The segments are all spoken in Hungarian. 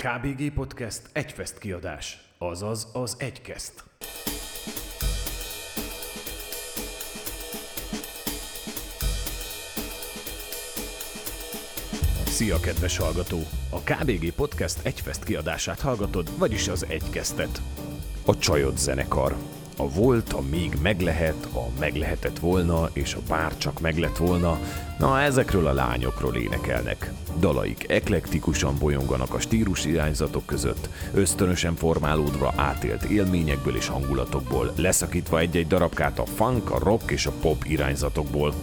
KBG Podcast egyfest kiadás, azaz az egykeszt. Szia, kedves hallgató! A KBG Podcast egyfest kiadását hallgatod, vagyis az egykesztet. A Csajod zenekar. A volt, a még meg lehet, a meg lehetett volna, és a bár csak meg lett volna, na ezekről a lányokról énekelnek. Dalaik eklektikusan bolyonganak a stílus irányzatok között, ösztönösen formálódva átélt élményekből és hangulatokból, leszakítva egy-egy darabkát a funk, a rock és a pop irányzatokból.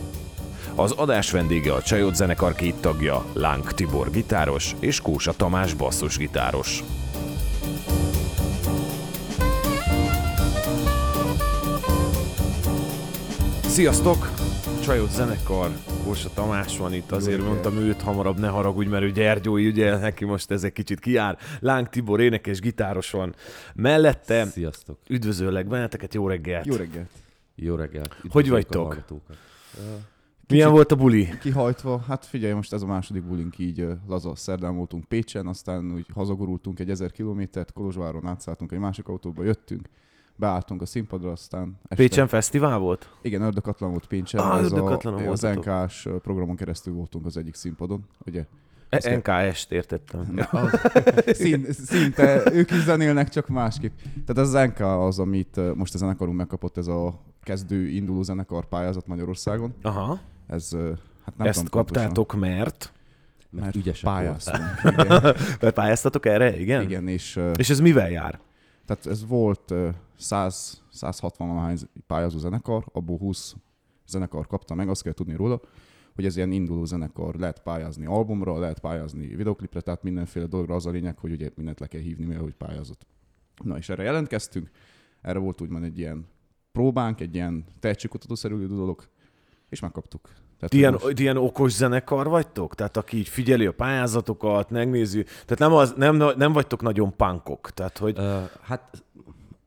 Az adás vendége a Csajod zenekar két tagja, Lánk Tibor gitáros és Kósa Tamás basszusgitáros. Sziasztok! Csajod zenekar, Kósa Tamás van itt, azért mondtam őt hamarabb, ne haragudj, mert ő Gyergyói, ugye neki most ez egy kicsit kijár. Lánk Tibor énekes, gitáros van mellette. Sziasztok! Üdvözöllek benneteket, jó reggelt! Jó reggelt! Jó reggelt! Hogy Üdvözlök vagytok? a hallgatókat. Milyen volt a buli? Kihajtva, hát figyelj, most ez a második bulink így laza szerdán voltunk Pécsen, aztán úgy hazagurultunk egy ezer kilométert, Kolozsváron átszálltunk egy másik autóba, jöttünk, beálltunk a színpadra, aztán este... Pécsen fesztivál volt? Igen, Ördökatlan volt Pécsen, Ah, ez Ördökatlanon a, az. NK-s programon keresztül voltunk az egyik színpadon, ugye? E- NKS-t értettem. Szín, szinte, ők is zenélnek, csak másképp. Tehát ez az NK az, amit most a zenekarunk megkapott, ez a kezdő induló zenekar pályázat Magyarországon. Aha, Ez, hát nem ezt tudom pontosan, kaptátok, mert... Mert, mert ügyesek pályáztunk. Mert pályáztatok erre, igen? igen és És ez mivel jár? Tehát ez volt ö, 100, 160 valahány pályázó zenekar, abból 20 zenekar kapta meg, azt kell tudni róla, hogy ez ilyen induló zenekar, lehet pályázni albumra, lehet pályázni videoklipre, tehát mindenféle dologra az a lényeg, hogy ugye mindent le kell hívni, mivel hogy pályázott. Na és erre jelentkeztünk, erre volt úgymond egy ilyen próbánk, egy ilyen tehetségkutatószerű dolog, és megkaptuk. Tehát ilyen, most- ilyen okos zenekar vagytok? Tehát aki így figyeli a pályázatokat, megnézi. Tehát nem, az, nem, nem vagytok nagyon punkok. Tehát, hogy Uh, hát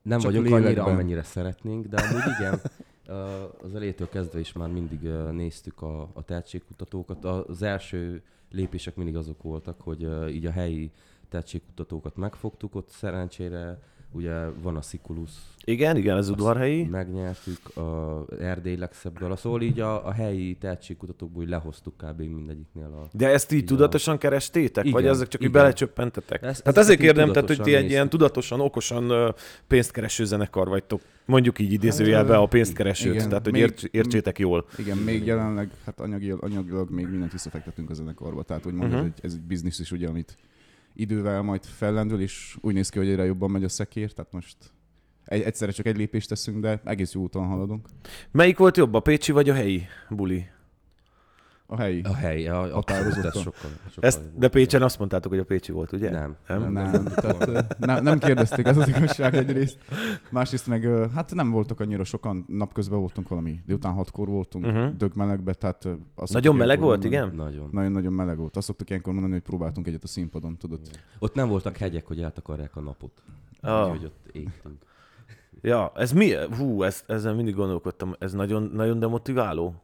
nem Csak vagyunk lélekben. annyira, amennyire szeretnénk, de amúgy igen. Uh, az elétől kezdve is már mindig uh, néztük a, a tehetségkutatókat. A- Az első lépések mindig azok voltak, hogy uh, így a helyi tehetségkutatókat megfogtuk, ott szerencsére ugye van a Sikulus, igen, igen, ez udvarhelyi. megnyertük, a Erdély legszebb dala, szóval így a, a helyi tehetségkutatókból így lehoztuk kb. mindegyiknél a... De ezt így Így tudatosan kerestétek? Igen, vagy ezek csak így igen. belecsöppentetek? Ez- ezeket ezért így kérdem, tehát, hogy ti egy ilyen tudatosan, okosan ö, pénzkereső zenekar vagytok. Mondjuk így idézőjelbe a pénzkeresőt, Igen, tehát hogy még- érts, értsétek jól. Igen, még jelenleg, hát anyagilag, anyagilag még mindent visszafektetünk a zenekarba. Tehát úgymond uh-huh. ez, egy, ez egy biznisz is, ugye, amit idővel majd fellendül, és úgy néz ki, hogy egyre jobban megy a szekér, tehát most egy, egyszerre csak egy lépést teszünk, de egész jó úton haladunk. Melyik volt jobb, a pécsi vagy a helyi buli? A helyi. A hely, a, a Határozottan. ez sokkal, sokkal Ezt, de Pécsen azt mondtátok, hogy a pécsi volt, ugye? Nem. Nem? Nem, tehát, ö, ne, nem kérdezték, ez az igazság egyrészt. Másrészt meg, hát nem voltak annyira sokan, napközben voltunk valami, délután hatkor voltunk, Mhm. uh-huh. dögmelegbe, tehát... azt Nagyon meleg volt, mondani- igen? Nagyon. Nagyon-nagyon meleg volt. Azt szoktuk ilyenkor mondani, hogy próbáltunk egyet a színpadon, tudod. Ott nem voltak hegyek, hogy eltakarják a napot. Ah. Úgyhogy ott égtünk. Ja, ez mi? Hú, ezt, ezzel mindig gondolkodtam. Ez nagyon, nagyon demotiváló?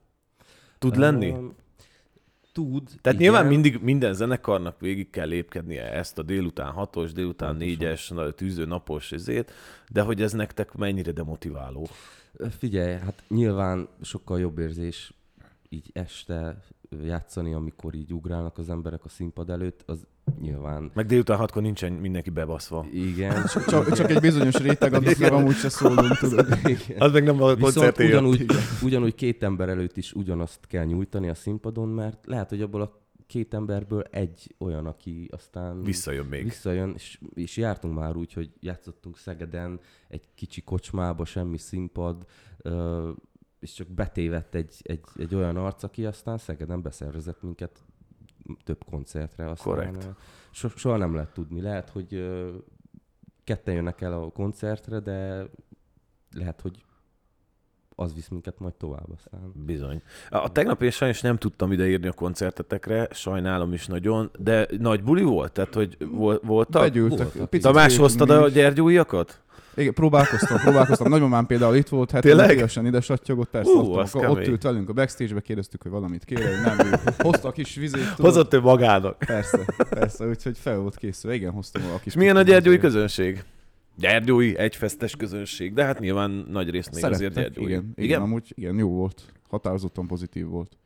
Tud lenni? Um, tud. Tehát igen. nyilván mindig minden zenekarnak végig kell lépkednie ezt a délután hatos, délután négyes, tűző napos ezért, de hogy ez nektek mennyire demotiváló? Figyelj, hát nyilván sokkal jobb érzés így este játszani, amikor így ugrálnak az emberek a színpad előtt, az nyilván Meg délután hatkor nincsen mindenki bebaszva. igen. Csak, csak egy bizonyos réteg, annak meg amúgy se szólunk, tudod. igen. Az meg nem a jött. ugyanúgy, ugyanúgy két ember előtt is ugyanazt kell nyújtani a színpadon, mert lehet, hogy abból a két emberből egy olyan, aki aztán Visszajön még. visszajön, és, és jártunk már úgy, hogy játszottunk Szegeden egy kicsi kocsmába, semmi színpad, és csak betévett egy, egy, egy olyan arc, aki aztán Szegeden beszervezett minket több koncertre. Aztán, So, soha nem lehet tudni. Lehet, hogy ketten jönnek el a koncertre, de lehet, hogy az visz minket majd tovább aztán. Bizony. A, tegnap én sajnos nem tudtam ideírni a koncertetekre, sajnálom is nagyon, de nagy buli volt? Tehát, hogy vol, voltak? Begyűltek. Picit Tamás hoztad a is. gyergyóiakat? Igen, próbálkoztam, próbálkoztam. Nagymamám például itt volt, hát teljesen ide sattyogott, persze, Ú, ott, ott ült velünk a backstage-be, kérdeztük, hogy valamit kér, nem, ő hozta a kis vizét. tudod. Hozott ő magának. Persze, persze, úgyhogy fel volt készül. Igen, hoztam a kis És milyen a azért. közönség? Gyergyói, egyfestes közönség, de hát nyilván nagy részt még azért Szerettek, gyergyói. igen, igen, igen, amúgy igen, jó volt. Határozottan pozitív volt.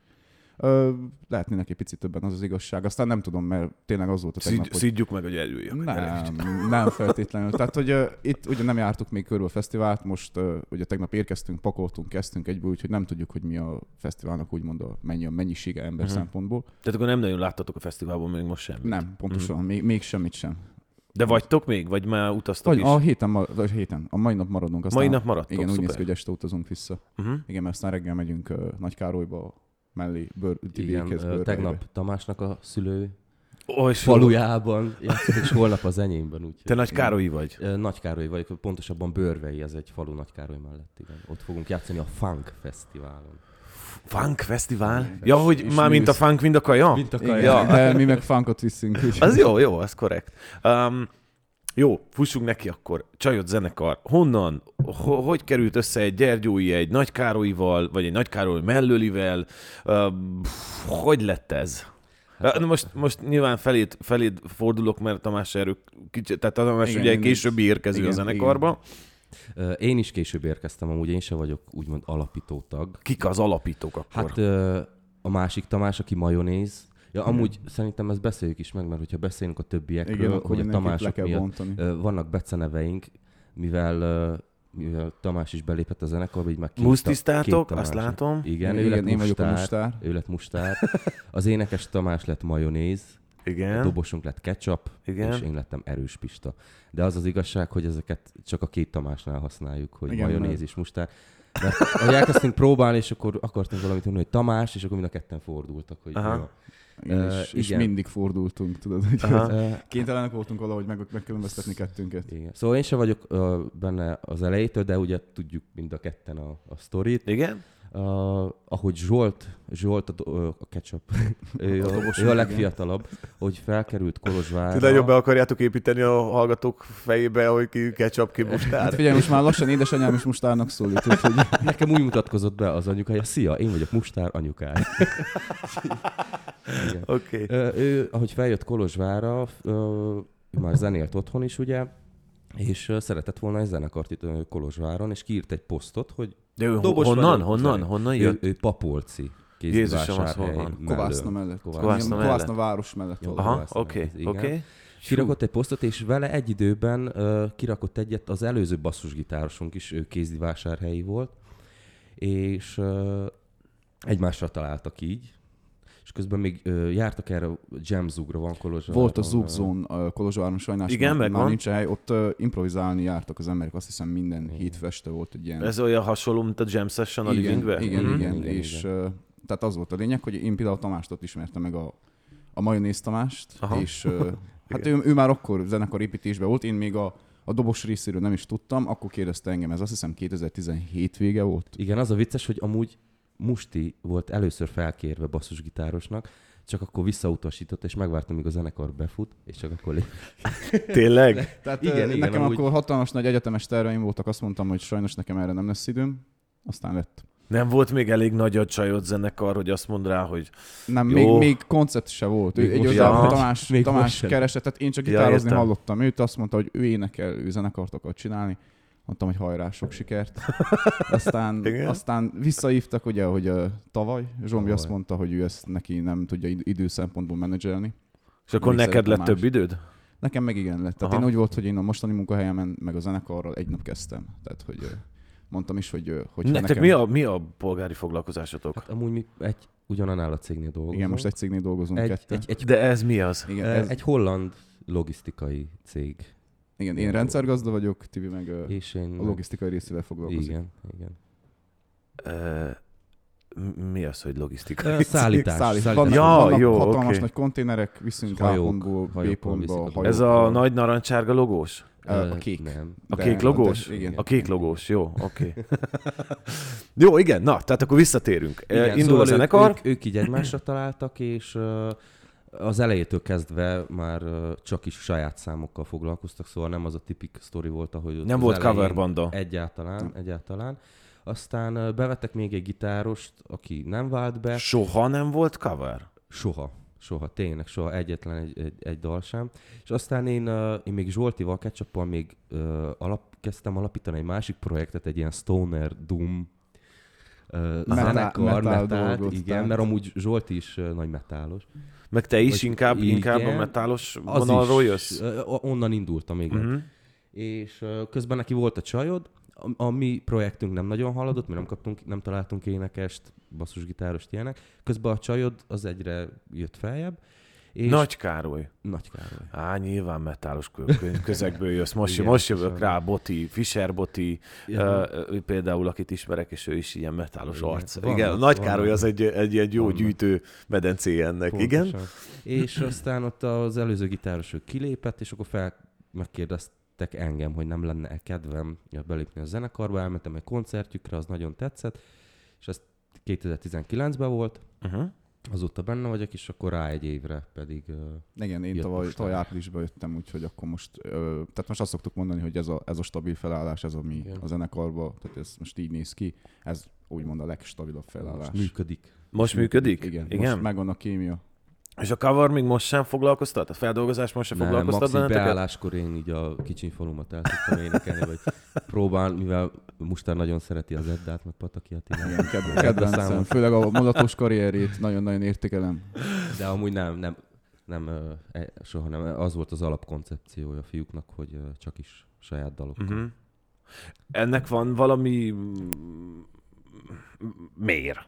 Ö, lehetnének egy picit többen, az az igazság. Aztán nem tudom, mert tényleg az volt a tegnap, Szid, hogy szidjuk meg a gyergyóiakat. nem, nem feltétlenül. Tehát, hogy uh, itt ugye nem jártuk még körül a fesztivált, most uh, ugye tegnap érkeztünk, pakoltunk, kezdtünk egyből, úgyhogy nem tudjuk, hogy mi a fesztiválnak úgymond a, mennyi a mennyisége ember uh-huh. szempontból. Tehát akkor nem nagyon láttatok a fesztiválban még most semmit. Nem, pontosan, uh-huh. még, még semmit sem. De vagytok még? Vagy már utaztok Vagy is? a héten, ma- vagy héten, a mai nap maradunk. Aztán, Mai nap maradtok, Igen, úgy néz szuper. ki, hogy este utazunk vissza. Uh-huh. Igen, mert aztán reggel megyünk uh, Nagykárolyba, mellé, bőr, Igen, Bőrhelybe. tegnap Tamásnak a szülő és falujában játszott, és holnap az enyémben. Úgyhogy. Te Nagy Károlyi vagy. Ö, Nagykároly vagyok, pontosabban Bőrvei, ez egy falu Nagykároly mellett, igen. Ott fogunk játszani a Funk Fesztiválon. Funk fesztivál? Ja, hogy már mi mint a funk, mint a kaja? Mint a Igen, kaja. Ja. de mi meg funkot viszünk. Az jó, jó, az korrekt. Um, jó, fussunk neki akkor. Csajot zenekar. Honnan? Ho- hogy került össze egy Gyergyói egy Nagy Károlyival, vagy egy Nagy Károly mellőlivel? Um, hogy lett ez? Hát, most, most nyilván feléd, feléd fordulok, mert Tamás erről kicsit, tehát Tamás Igen, ugye későbbi érkező igen, a zenekarba. Ö, Én is később érkeztem, amúgy én sem vagyok úgymond alapító tag. Kik az alapítók akkor? Hát a másik Tamás, aki majonéz. Ja, amúgy szerintem ezt beszéljük is meg, mert hogyha beszélünk a többiekről, Igen, akkor hogy a Tamások miatt bontani. Vannak beceneveink, mivel, mivel Tamás is belépett a zenekarba, így már két, Musztisztátok, két azt látom. Igen, ő Igen, lett én vagyok a mustár, mustár. ő lett mustár. Az énekes Tamás lett majonéz, a Igen. dobosunk lett ketchup, Igen. és én lettem erős pista. De az az igazság, hogy ezeket csak a két Tamásnál használjuk, hogy Igen, majonéz és mustár. Mert ahogy elkezdtünk próbálni, és akkor akartunk valamit mondani, hogy Tamás, és akkor mind a ketten fordultak, hogy Aha. jó. Igen, és, és igen. mindig fordultunk, tudod, hogy. Ö, kénytelenek voltunk valahogy meg, megkülönböztetni kettőnket. Igen. Szóval én sem vagyok uh, benne az elejétől, de ugye tudjuk mind a ketten a, a sztorit. Igen? Uh, ahogy Zsolt, Zsolt a, do- ö, a ketchup, ő, A ő a legfiatalabb, hogy felkerült Kolozsvárra. Nagyon be akarjátok építeni a hallgatók fejébe, hogy ki ketchup, ki Hát mustár? figyelj, most már lassan édesanyám is mustárnak szólít, úgyhogy Nekem úgy mutatkozott be az anyukája, szia, én vagyok mustár anyukája. Oké. Ö, ő, ahogy feljött Kolozsvárra, ö, ő már zenélt otthon is, ugye, és szeretett volna egy zenekart itt Kolozsváron, és kiírt egy posztot, hogy De ő Dobos honnan, vagyok, honnan, honnan ő, jött? ő Papolci. Jézusom, az hol van? Kovászna mellett. Kovászna Kovászna Kovászna, mellett. város mellett. Jó. Aha, oké, mellett, igen. oké. Kirakott egy posztot, és vele egy időben uh, kirakott egyet, az előző basszusgitárosunk is ő kézdivásárhelyi volt, és uh, egymásra találtak így, és közben még uh, jártak erre, Jam Zugra van Kolozsváron. Volt a Zug ö, Zone Kolozsváron, sajnálom, Igen, már, már nincs hely. Ott uh, improvizálni jártak az emberek, azt hiszem minden Igen. hétfő este volt egy ilyen... Ez olyan hasonló, mint a Jam Session a igen, igen, Mhm. igen, Igen, és igen. tehát az volt a lényeg, hogy én például Tamást ott ismertem meg a, a majonéz Tamást, Aha. és uh, hát ő, ő, már akkor zenekar építésben volt, én még a, a dobos részéről nem is tudtam, akkor kérdezte engem, ez azt hiszem 2017 vége volt. Igen, az a vicces, hogy amúgy Musti volt először felkérve basszusgitárosnak, csak akkor visszautasított, és megvártam, míg a zenekar befut, és csak akkor lép. Tényleg? Tehát Igen, igen, nekem amúgy- akkor hatalmas nagy egyetemes terveim voltak, azt mondtam, hogy sajnos nekem erre nem lesz időm, aztán lett. Nem volt még elég nagy a csajod zenekar, hogy azt mond rá, hogy Nem, Jó. még, még koncept se volt. Még egy sem. Tamás, Még Tamás keresett, tehát én csak Ja, gitározni értem. hallottam őt, azt mondta, hogy ő énekel, ő zenekart akar csinálni. Mondtam, hogy hajrá, sok sikert. Aztán, aztán visszaívtak, ugye, hogy uh, tavaly Zsombi Tavaly. azt mondta, hogy ő ezt neki nem tudja id- idő szempontból menedzselni. és akkor Még neked lett szeretem több időd? Nekem meg igen lett. Tehát Aha. én úgy volt, hogy én a mostani munkahelyemen, meg a zenekarral egy nap kezdtem. Tehát, hogy mondtam is, hogy, hogy Nektek nekem... mi a, mi a polgári foglalkozásotok? Hát amúgy mi egy ugyanannál a cégnél dolgozunk. Igen, most egy cégnél dolgozunk egy, ketten. egy, egy, De ez mi az? Igen, ez... ez, egy holland logisztikai cég. Igen, én rendszergazda vagyok, Tibi meg És én... a logisztikai részével foglalkozik. Igen, igen. Ö, m- mi az, hogy logisztika? Szállítás. Szállít. szállítás. Vannak, Ja, vannak jó, hatalmas oké. nagy konténerek, viszünk A Hajók, pontból B pontba. Ez a nagy narancsárga logós? A, kék. Nem. A De- kék logós? de- igen. A kék logós, jó, oké. jó, igen, na, tehát akkor visszatérünk. Igen, Indul szóval a zenekar. Ők, ők, ők így egymásra találtak, és az elejétől kezdve már csak is saját számokkal foglalkoztak, szóval nem az a tipik sztori volt, ahogy ott Nem volt cover banda. Egyáltalán, egyáltalán. Aztán bevettek még egy gitárost, aki nem vált be. Soha nem volt cover? Soha. Soha, tényleg, soha egyetlen egy, egy, egy dal sem. És aztán én, én még Zsoltival, ketchup még alap, kezdtem alapítani egy másik projektet, egy ilyen Stoner Doom uh, Metal- zenekar, metal metált, dolgot, igen, mert amúgy Zsolti is uh, nagy metálos. Meg te is Vagy inkább, igen, inkább a metálos vonalról jössz? uh, onnan indultam, igen. Uh-huh. És uh, közben neki volt a csajod, a, a mi projektünk nem nagyon haladott, mi nem kaptunk, nem találtunk énekest, basszusgitárost, ilyenek. Közben a csajod az egyre jött feljebb. És Nagy Károly. Nagy Károly. Á, nyilván metálos kö- kö- közegből jössz. Most, Igen, most jövök rá, Boti, Fischer Boti, uh, például, akit ismerek, és ő is ilyen metálos Igen. arc. Vannak, Igen, Nagy. Károly az egy, egy, egy jó Vannak. gyűjtő medencéje ennek. Igen? És aztán ott az előző gitáros ő kilépett, és akkor fel megkérdeztek engem, hogy nem lenne-e kedvem belépni a zenekarba, elmentem egy koncertjükre, az nagyon tetszett, és ez 2019-ben volt, Uh-huh. Azóta benne vagyok, és akkor rá egy évre pedig... Uh, Igen, én tavaly, tavaly áprilisban jöttem, úgyhogy akkor most, ö, tehát most azt szoktuk mondani, hogy ez a, ez a stabil felállás, ez ami Igen. a zenekarban, tehát ez most így néz ki, ez úgymond a legstabilabb felállás. most működik. Most működik? Igen, Igen? most megvan a kémia. És a cover még most sem foglalkoztat? A feldolgozás most sem Nem, foglalkoztat maxi beálláskor én így a kicsiny falumat el szoktam énekelni, vagy próbál, mivel Mustár nagyon szereti az Eddát, meg Pataki Attilát. Igen, ked- Ebben kedvencem, számol. főleg a mulatos karrierét nagyon-nagyon értékelem. De amúgy nem, nem, nem, e- soha nem. Az volt az alapkoncepciója a fiúknak, hogy csak is saját dalokkal. Uh-huh. Ennek van valami mm, mér.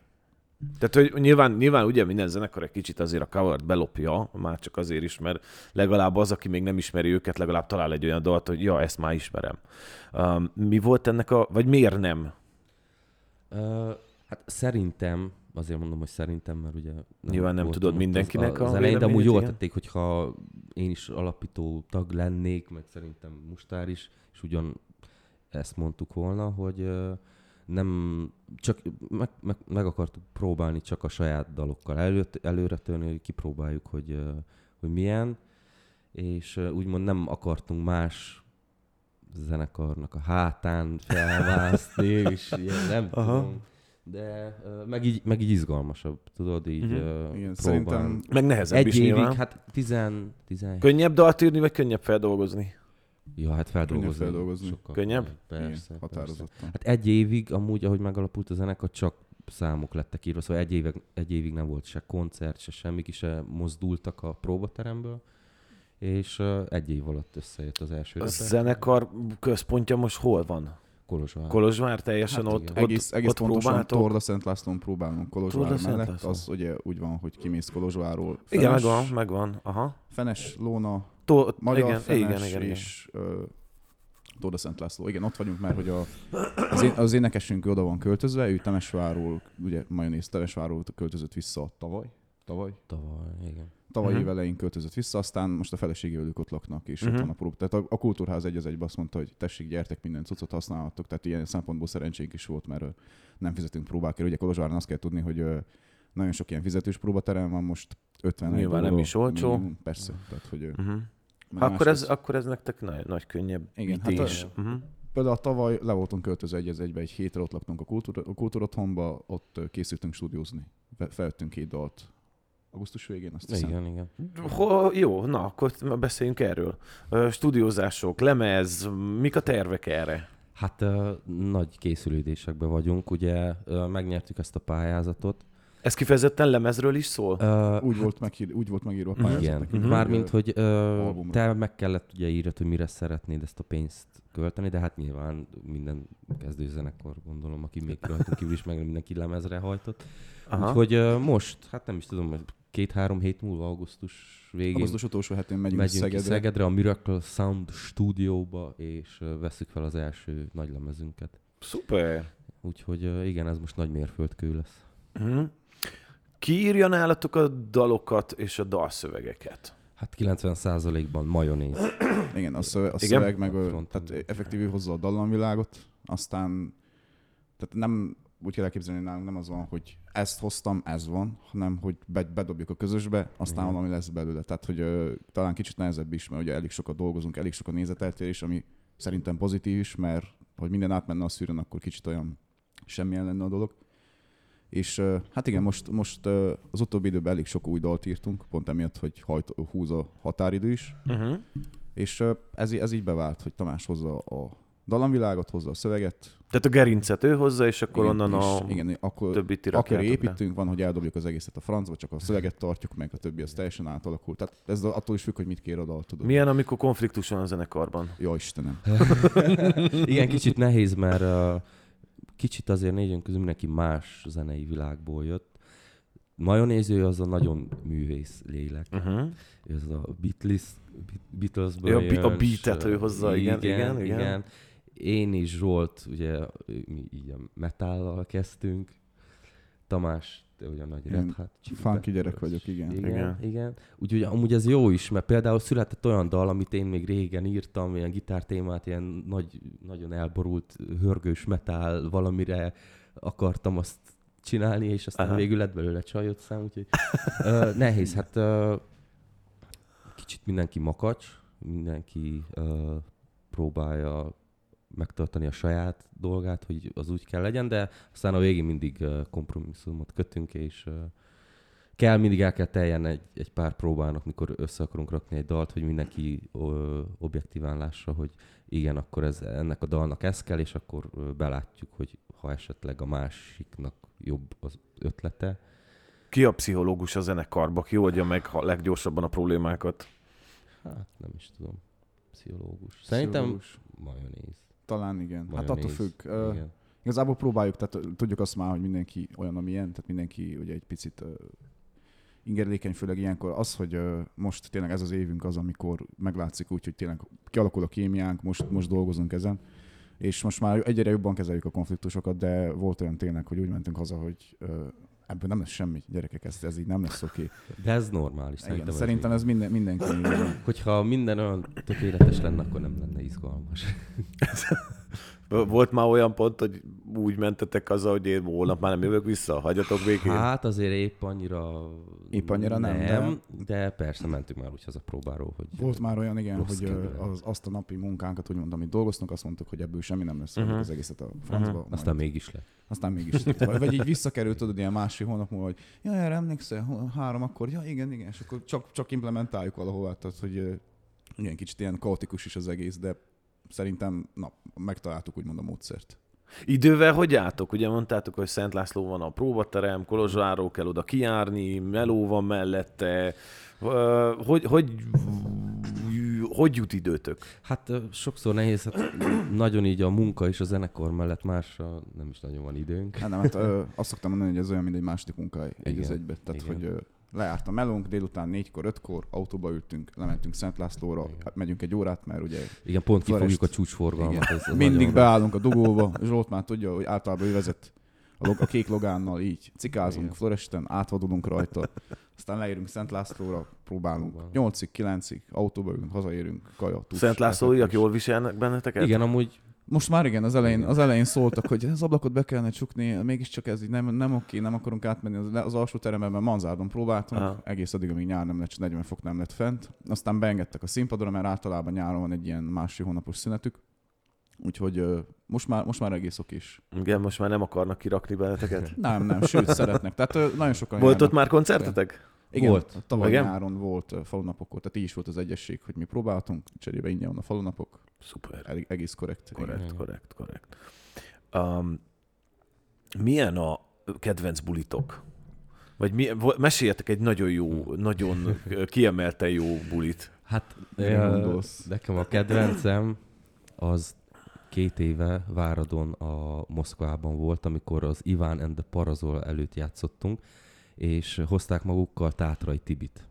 Tehát, hogy nyilván, nyilván ugye minden zenekar egy kicsit azért a covert belopja, már csak azért is, mert legalább az, aki még nem ismeri őket, legalább talál egy olyan dalt, hogy ja, ezt már ismerem. Um, mi volt ennek a, vagy miért nem? Ö, hát szerintem, azért mondom, hogy szerintem, mert ugye... Nyilván nem tudod mindenkinek az, a az elején, de amúgy jól igen. tették, hogyha én is alapító tag lennék, meg szerintem Mustár is, és ugyan ezt mondtuk volna, hogy ö, nem csak meg, meg, meg akartuk próbálni csak a saját dalokkal elő, előre törni, hogy kipróbáljuk, hogy, hogy milyen, és úgymond nem akartunk más zenekarnak a hátán felmászni, és ilyen, nem Aha. tudom. De meg így, meg így izgalmasabb, tudod, így Mhm. uh-huh. Igen, Meg nehezebb Egy is évig, nyilván. hát 10, 17. Könnyebb dalt írni, vagy könnyebb feldolgozni? Ja, hát feldolgozni. Könnyebb feldolgozni. Sokkal Könnyebb? Persze, igen, persze. határozottan. Hát egy évig, amúgy, ahogy megalapult a zenekar, csak számok lettek írva, szóval egy évig, egy évig nem volt se koncert, se semmi, ki se mozdultak a próbateremből, és uh, egy év alatt összejött az első A repet. zenekar központja most hol van? Kolozsvár. Kolozsvár teljesen Hát ott, igen. ott, Egész, egész ott pontosan próbáltok? Torda Szent Lászlón próbálunk Kolozsvár Torda mellett. Az ugye úgy van, hogy kimész Kolozsvárról. Igen, Fenes, megvan, megvan. Aha. Fenes, Lóna, Tó, Magyar igen, Fenes igen, igen, igen. és ö, Torda Szent László. Igen, ott vagyunk, mert hogy a, az, én, az énekesünk oda van költözve, ő Temesvárról, ugye Majonéz Temesvárról költözött vissza tavaly. Tavaly? Tavaly, igen. Tavaly Mhm. év elején költözött vissza, aztán most a feleségével ők ott laknak, és Mhm. ott van a prób. Tehát a, a kultúrház egy az egyben azt mondta, hogy tessék, gyertek, minden cuccot használhattok. Tehát ilyen szempontból szerencsénk is volt, mert ö, nem fizetünk próbákért. Ugye Kolozsváron azt kell tudni, hogy ö, nagyon sok ilyen fizetős próbaterem van most 50 Nyilván nem is olcsó. minimum, persze. Tehát, hogy, Uh-huh. Akkor, ez, másrészt- akkor ez nektek nagy, nagy könnyebb Igen, hát a- uh-huh. Például tavaly le voltunk költözve egy egybe, egy hétre ott laktunk a, kultúr, a kultúrotthonba, ott készültünk stúdiózni. Fe- Felvettünk két dalt augusztus végén, azt hiszem. Igen, igen. Ho, jó, na, akkor beszéljünk erről. Stúdiózások, lemez, mik a tervek erre? Hát nagy készülődésekben vagyunk, ugye megnyertük ezt a pályázatot. Ez kifejezetten lemezről is szól? Uh, Úgy volt, megír, úgy volt megírva a Igen, pályázat. uh-huh. nekünk, hogy, mármint, hogy uh, albumra. te meg kellett ugye írni, hogy mire szeretnéd ezt a pénzt költeni, de hát nyilván minden kezdőzenekar gondolom, aki még rajtunk kívül is meg mindenki lemezre hajtott. Aha. Úgyhogy uh, most, hát nem is tudom, hogy két-három hét múlva, augusztus végén Augusztus utolsó hetén megyünk, megyünk Szegedre. Szegedre a Miracle Sound stúdióba, és uh, veszük fel az első nagy lemezünket. Szuper. Úgyhogy uh, igen, ez most nagy mérföldkő lesz. Uh-huh. Ki írja nálatok a dalokat és a dalszövegeket? Hát 90%-ban majonéz. Igen, a szöveg, a Igen? szöveg meg ö, Fronton. tehát effektív hozza a dallamvilágot, aztán tehát nem úgy kell elképzelni, hogy nálunk nem az van, hogy ezt hoztam, ez van, hanem hogy be, bedobjuk a közösbe, aztán Igen. valami lesz belőle. Tehát, hogy ö, talán kicsit nehezebb is, mert ugye elég sokat dolgozunk, elég sok a nézeteltérés, ami szerintem pozitív is, mert hogy minden átmenne a szűrőn, akkor kicsit olyan semmilyen lenne a dolog. És hát igen, most, most az utóbbi időben elég sok új dalt írtunk, pont emiatt, hogy hajt, húz a határidő is. Uh-huh. És ez, ez így bevált, hogy Tamás hozza a dallamvilágot, hozza a szöveget. Tehát a gerincet ő hozza, és akkor igen, onnan és, a igen, akkor, többit ti akkor rakjátok le. építünk, van, hogy eldobjuk az egészet a francba, csak a szöveget tartjuk, meg a többi az teljesen átalakul. Tehát ez attól is függ, hogy mit kér a dal, tudod. Milyen, amikor konfliktus van a zenekarban? Ja, Istenem. Igen, kicsit nehéz, mert uh, kicsit azért négyünk közül mindenki más zenei világból jött. Majonéző az a nagyon művész lélek. Uh-huh. Ez a Beatles, Beatlesből Ja, a a beatet ő hozza, igen, igen, igen. igen. Én is Zsolt, ugye mi így a metállal kezdtünk. Tamás, te ugye a nagy Én Red Hot Chili funky gyerek vagyok, igen. Igen, Igen. igen. Úgyhogy amúgy ez jó is, mert például született olyan dal, amit én még régen írtam, ilyen gitártémát, ilyen nagy, nagyon elborult, hörgős metál valamire akartam azt csinálni, és aztán Aha. Aha. végül lett belőle csajot szám, úgyhogy uh, nehéz. Hát uh, kicsit mindenki makacs, mindenki uh, próbálja megtartani a saját dolgát, hogy az úgy kell legyen, de aztán a végén mindig kompromisszumot kötünk, és kell, mindig el kell teljen egy, egy pár próbának, mikor össze akarunk rakni egy dalt, hogy mindenki ö, objektívan lássa, hogy igen, akkor ez, ennek a dalnak ez kell, és akkor ö, belátjuk, hogy ha esetleg a másiknak jobb az ötlete. Ki a pszichológus a zenekarba? Ki oldja meg ha leggyorsabban a problémákat? Hát nem is tudom. Pszichológus. Szerintem Pszichológus. majonéz. Talán igen. Hát majonéz. attól függ. Igen. Igazából próbáljuk, tehát tudjuk azt már, hogy mindenki olyan, amilyen, tehát mindenki ugye egy picit ö, ingerlékeny, főleg ilyenkor. Az, hogy ö, most tényleg ez az évünk az, amikor meglátszik úgy, hogy tényleg kialakul a kémiánk, most, most dolgozunk ezen, és most már egyre jobban kezeljük a konfliktusokat, de volt olyan tényleg, hogy úgy mentünk haza, hogy ö, ebből nem lesz semmi, gyerekek, ez, ez így nem lesz oké. De ez normális. Igen, Szerintem, szerintem ez minden, mindenki. Hogyha minden olyan tökéletes lenne, akkor nem lenne izgalmas. Volt már olyan pont, hogy úgy mentetek haza, hogy én holnap már nem jövök vissza, hagyjatok végén. Hát azért épp annyira... Épp annyira nem, nem de... persze mentünk már úgy haza próbáról, hogy... Volt már olyan, igen, hogy az, azt a napi munkánkat, úgymond, amit dolgoztunk, azt mondtuk, hogy ebből semmi nem lesz, uh-huh. Az egészet a francba. Mhm. Aztán mégis lett. Aztán mégis. Vagy, vagy így visszakerült, tudod, ilyen másfél hónap múlva, hogy ja, erre emlékszel, három, akkor ja, igen, igen, és akkor csak, csak implementáljuk valahova, tehát, hogy igen, kicsit ilyen kaotikus is az egész, de szerintem, na, megtaláltuk úgymond a módszert. Idővel hogy álltok? Ugye mondtátok, hogy Szent László van a próbaterem, Kolozsvárról kell oda kijárni, meló van mellette. Hogy, hogy, hogy jut időtök? Hát sokszor nehéz, hát nagyon így a munka és a zenekar mellett másra nem is nagyon van időnk. Hát nem, hát ö, azt szoktam mondani, hogy ez olyan, mint egy második munkahely egy az egybe. Tehát, igen. hogy lejárt a melónk, délután négykor, ötkor, autóba ültünk, lementünk Szent Lászlóra, Igen. hát megyünk egy órát, mert ugye Igen, pont Florest. kifogjuk a csúcsforgalmat. Ez, ez Mindig nagyon- beállunk a dugóba, Zsolt már tudja, hogy általában ő vezet a, log- a kék logánnal így cikázunk Igen. Floresten, átvadulunk rajta, aztán leérünk Szent Lászlóra, próbálunk. 8-ig, 9-ig, autóba ülünk, hazaérünk, kaja, tus, Szent lefekvés. jól viselnek benneteket? Igen, amúgy Most már igen, az elején, az elején szóltak, hogy az ablakot be kellene csukni, mégiscsak ez így nem, nem oké, nem akarunk átmenni az, az alsó teremben, mert manzárdon próbáltunk, Aha. egész addig, amíg nyár nem lett, 40 fok nem lett fent. Aztán beengedtek a színpadra, mert általában nyáron van egy ilyen másfél hónapos szünetük. Úgyhogy most már, most már egész okés. Igen, most már nem akarnak kirakni benneteket. Nem, nem, sőt, szeretnek. Tehát nagyon sokan Volt járnak. ott már koncertetek? Igen, Volt. tavaly Igen? nyáron volt ö, falunapok, tehát így is volt az egyesség, hogy mi próbáltunk, cserébe ingyen van a falunapok, Szuper. elég, egész korrekt. Korrekt, Igen. korrekt, korrekt. Um, milyen a kedvenc bulitok? Vagy mi, meséljetek egy nagyon jó, nagyon kiemelten jó bulit. Hát nekem a kedvencem az két éve Váradon a Moszkvában volt, amikor az Iván and the Parazol előtt játszottunk, és hozták magukkal Tátrai Tibit.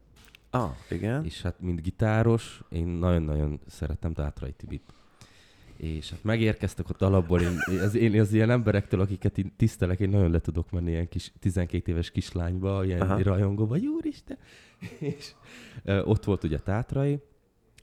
Ah, igen. És hát mint gitáros, én nagyon-nagyon szeretem Tátrai Tibit. és hát megérkeztek ott alapból, én az, én az ilyen emberektől, akiket én tisztelek, én nagyon le tudok menni ilyen kis 12 éves kislányba, ilyen Aha. rajongóba, úristen! és ö, ott volt ugye Tátrai,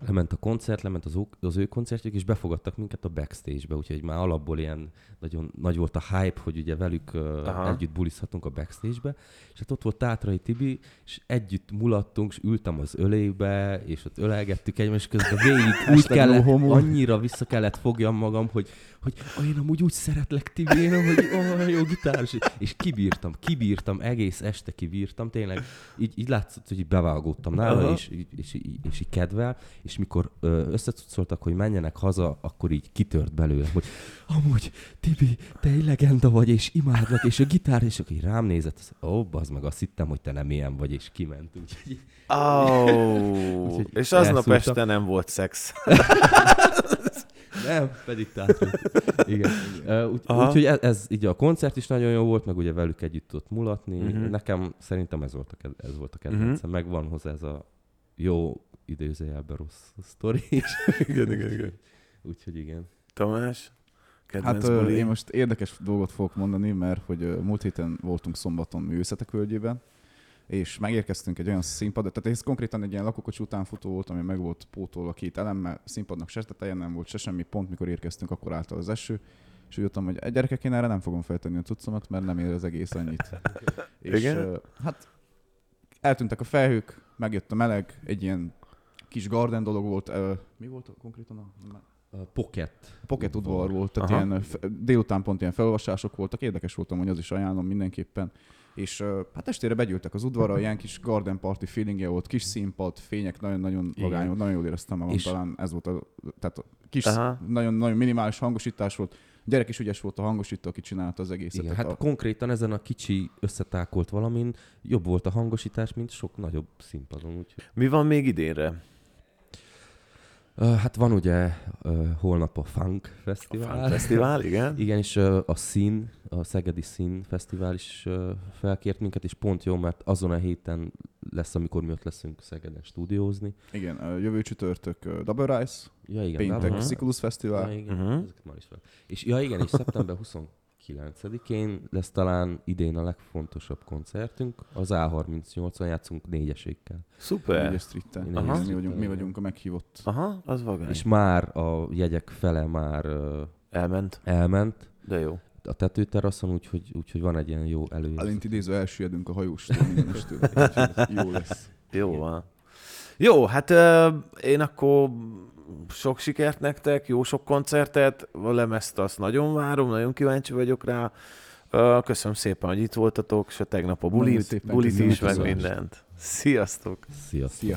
lement a koncert, lement az, ó- az ő koncertjük, és befogadtak minket a backstage-be, úgyhogy már alapból ilyen nagyon nagy volt a hype, hogy ugye velük Aha. együtt bulizhatunk a backstage-be, és hát ott volt Tátrai Tibi, és együtt mulattunk, és ültem az ölébe, és ott ölelgettük egymást, és közben végig úgy kellett, annyira vissza kellett fogjam magam, hogy, hogy "Ó, én amúgy úgy szeretlek Tibi, én amúgy oh, jó gitáros, és kibírtam, kibírtam, egész este kibírtam, tényleg így, így látszott, hogy így bevágódtam nála, Aha. és, és, így- és így kedvel, és mikor összecucoltak, hogy menjenek haza, akkor így kitört belőlem, hogy amúgy Tibi, te egy legenda vagy, és imádlak, és a gitár, és így rám nézett, azt, ó, bazd meg, azt hittem, hogy te nem ilyen vagy, és kiment, úgyhogy Oh, Úgyhogy és aznap este nem volt szex. Nem, pedig tátra. Igen. Úgy, úgyhogy ez, ez, így a koncert is nagyon jó volt, meg ugye velük együtt ott mulatni. Mhm. Uh-huh. Nekem szerintem ez volt a, ked- ez volt a kedvencem. Uh-huh. Megvan hozzá ez a jó időzőjelben rossz sztori is. igen, igen, igen. Úgyhogy igen. Tamás, kedvenc Hát buli? én most érdekes dolgot fogok mondani, mert hogy múlt héten voltunk szombaton művészetek völgyében, és megérkeztünk egy olyan színpadra, tehát ez konkrétan egy ilyen lakókocsi utánfutó volt, ami meg volt pótolva két elemmel, színpadnak se teteje nem volt se semmi, pont mikor érkeztünk, akkor állt az eső, és úgy jöttem, hogy egy gyerekek, én erre nem fogom feltenni a cuccomat, mert nem ér az egész annyit. és Igen? hát eltűntek a felhők, megjött a meleg, egy ilyen kis garden dolog volt, ö, mi volt a- konkrétan a Pocket. Pocket udvar volt, tehát Aha. ilyen délután pont ilyen felolvasások voltak, érdekes voltam, hogy az is ajánlom mindenképpen. És hát estére begyűltek az udvarra, ilyen kis garden party feelingje volt, kis színpad, fények, nagyon-nagyon Igen. vagány volt, nagyon jól éreztem magam, És- talán ez volt a, tehát a kis, Aha. nagyon-nagyon minimális hangosítás volt. A gyerek is ügyes volt a hangosító, aki csinálta az egészet. Igen, hát a, konkrétan ezen a kicsi összetákolt valamin jobb volt a hangosítás, mint sok nagyobb színpadon. Úgyhogy. Mi van még idénre? Hát van ugye holnap a Funk A Fesztivál. Fun Fesztivál, igen? Igen, és a Szín, a Szegedi Szín Fesztivál is felkért minket, és pont jó, mert azon a héten lesz, amikor mi ott leszünk Szegeden stúdiózni. igen, jövő csütörtök Double Rice, Ja, igen. péntek. Siculus Fesztivál. Ja, igen, Mhm. uh-huh. ezeket már is fel. És, ja, igen, és szeptember 29-én lesz talán idén a legfontosabb koncertünk. Az A38-on játszunk négyesékkel. Szuper. Négyes Igen, Aha. mi, vagyunk, mi vagyunk a meghívott. Aha, az vagány. És már a jegyek fele már Elment, elment de jó. a tetőteraszon, úgyhogy, úgyhogy van egy ilyen jó előző. Elint idézve elsüllyedünk a hajóstól, mindenestől. Úgyhogy Jó lesz. Jó van. Jó, hát ö, én akkor sok sikert nektek, jó sok koncertet, a lemezt azt nagyon várom, nagyon kíváncsi vagyok rá. Köszönöm szépen, hogy itt voltatok, és a tegnap a bulit, bulit is, meg mindent. Sziasztok! Sziasztok! Szia!